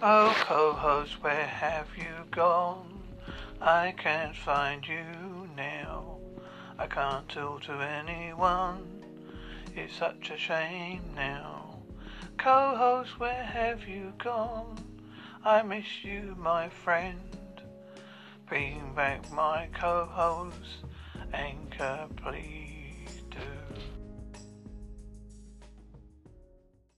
Oh, co-host, where have you gone? I can't find you now. I can't talk to anyone. It's such a shame now. Co-host, where have you gone? I miss you, my friend. Bring back my co-host, Anchor, please.